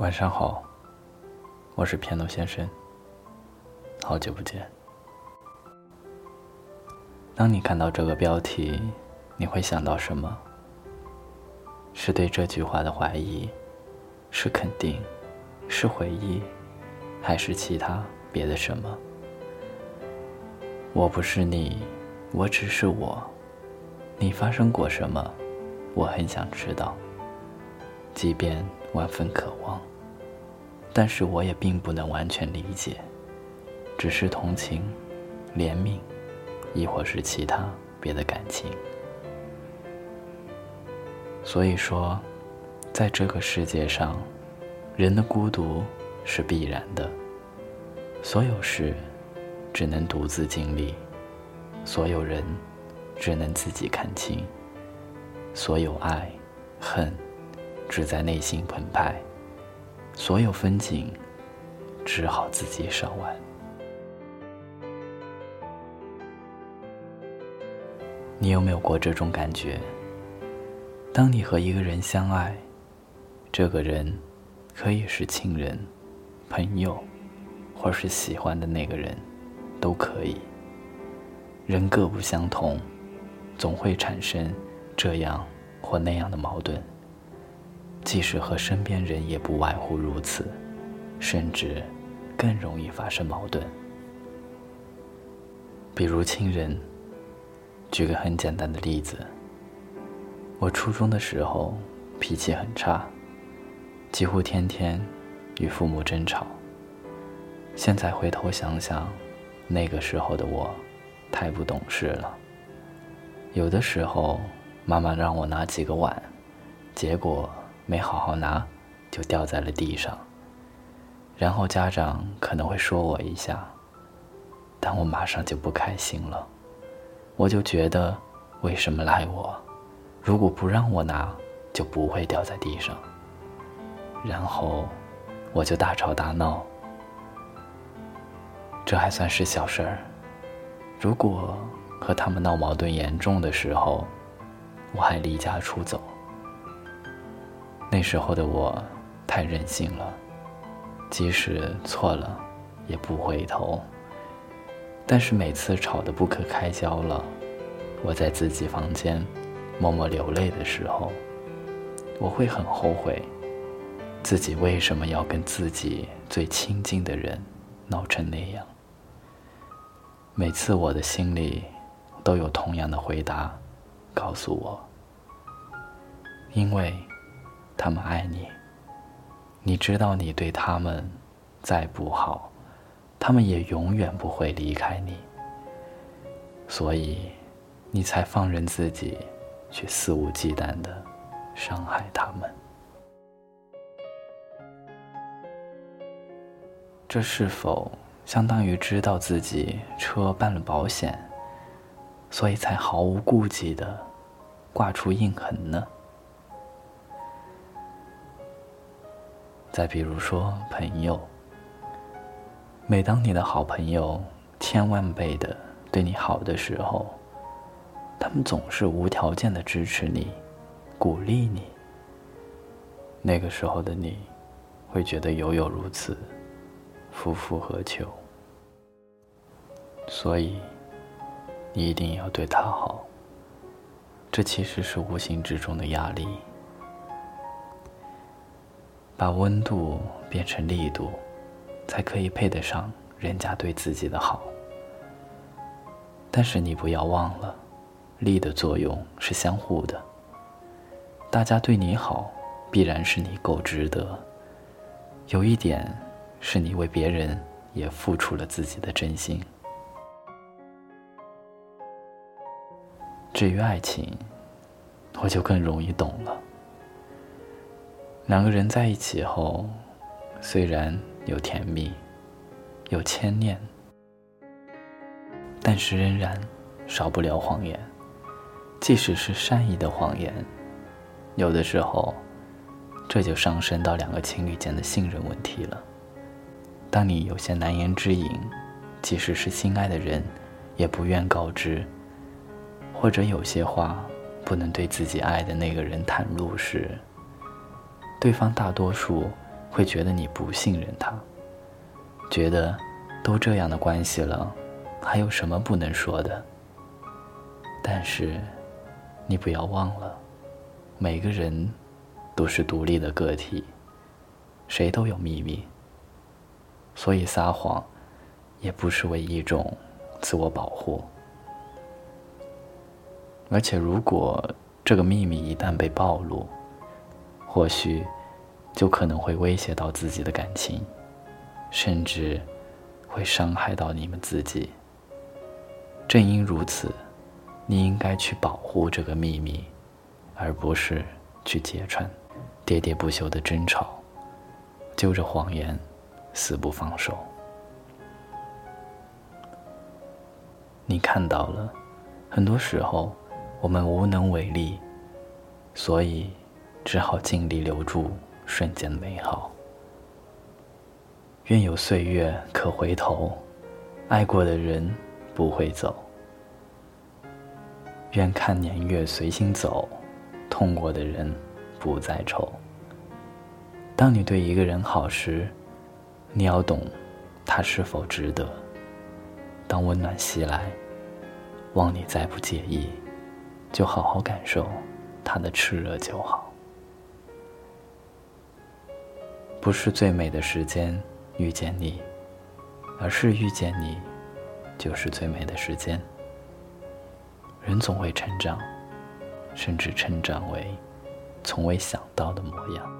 晚上好，我是片头先生。好久不见。当你看到这个标题，你会想到什么？是对这句话的怀疑，是肯定，是回忆，还是其他别的什么？我不是你，我只是我。你发生过什么？我很想知道。即便万分渴望。但是我也并不能完全理解，只是同情、怜悯，亦或是其他别的感情。所以说，在这个世界上，人的孤独是必然的。所有事只能独自经历，所有人只能自己看清，所有爱、恨只在内心澎湃。所有风景，只好自己赏玩。你有没有过这种感觉？当你和一个人相爱，这个人可以是亲人、朋友，或是喜欢的那个人，都可以。人各不相同，总会产生这样或那样的矛盾。即使和身边人也不外乎如此，甚至更容易发生矛盾。比如亲人，举个很简单的例子，我初中的时候脾气很差，几乎天天与父母争吵。现在回头想想，那个时候的我太不懂事了。有的时候，妈妈让我拿几个碗，结果。没好好拿，就掉在了地上。然后家长可能会说我一下，但我马上就不开心了。我就觉得为什么赖我？如果不让我拿，就不会掉在地上。然后我就大吵大闹。这还算是小事儿。如果和他们闹矛盾严重的时候，我还离家出走。那时候的我太任性了，即使错了也不回头。但是每次吵得不可开交了，我在自己房间默默流泪的时候，我会很后悔，自己为什么要跟自己最亲近的人闹成那样。每次我的心里都有同样的回答，告诉我，因为。他们爱你，你知道你对他们再不好，他们也永远不会离开你，所以你才放任自己去肆无忌惮的伤害他们。这是否相当于知道自己车办了保险，所以才毫无顾忌的挂出印痕呢？再比如说朋友，每当你的好朋友千万倍的对你好的时候，他们总是无条件的支持你，鼓励你。那个时候的你，会觉得犹有如此，夫复何求？所以，你一定要对他好。这其实是无形之中的压力。把温度变成力度，才可以配得上人家对自己的好。但是你不要忘了，力的作用是相互的。大家对你好，必然是你够值得。有一点，是你为别人也付出了自己的真心。至于爱情，我就更容易懂了。两个人在一起后，虽然有甜蜜，有牵念，但是仍然少不了谎言。即使是善意的谎言，有的时候，这就上升到两个情侣间的信任问题了。当你有些难言之隐，即使是心爱的人，也不愿告知，或者有些话不能对自己爱的那个人袒露时，对方大多数会觉得你不信任他，觉得都这样的关系了，还有什么不能说的？但是，你不要忘了，每个人都是独立的个体，谁都有秘密，所以撒谎也不是为一种自我保护。而且，如果这个秘密一旦被暴露，或许就可能会威胁到自己的感情，甚至会伤害到你们自己。正因如此，你应该去保护这个秘密，而不是去揭穿。喋喋不休的争吵，揪着谎言，死不放手。你看到了，很多时候。我们无能为力，所以只好尽力留住瞬间美好。愿有岁月可回头，爱过的人不会走。愿看年月随心走，痛过的人不再愁。当你对一个人好时，你要懂他是否值得。当温暖袭来，望你再不介意。就好好感受他的炽热就好。不是最美的时间遇见你，而是遇见你，就是最美的时间。人总会成长，甚至成长为从未想到的模样。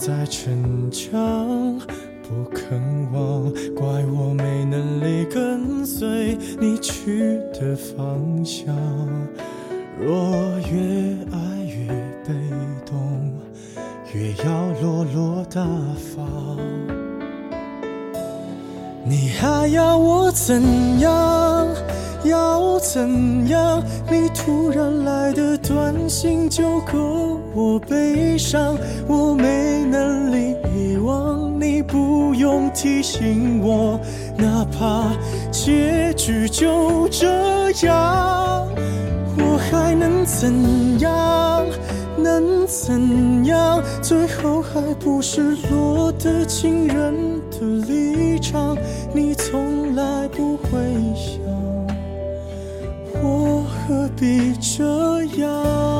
在逞强，不肯忘，怪我没能力跟随你去的方向。若越爱越被动，越要落落大方。你还要我怎样？要怎样？你突然来的短信就够我悲伤，我没能力遗忘，你不用提醒我，哪怕结局就这样，我还能怎样？能怎样？最后还不是落得情人的立场，你从来不会想。我何必这样？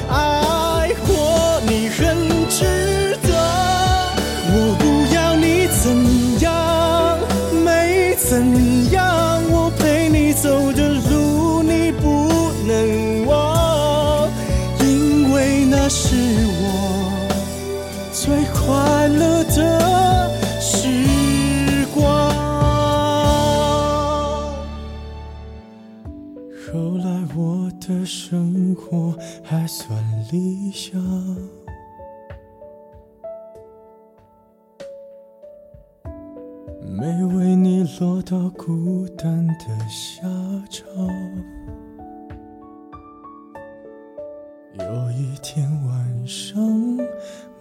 生活还算理想，没为你落到孤单的下场。有一天晚上，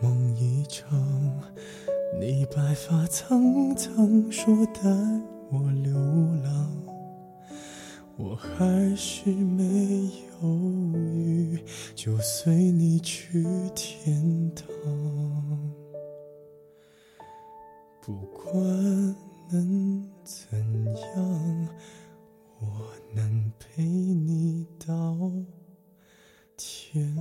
梦一场，你白发苍苍，说带我流浪。我还是没犹豫，就随你去天堂。不管能怎样，我能陪你到天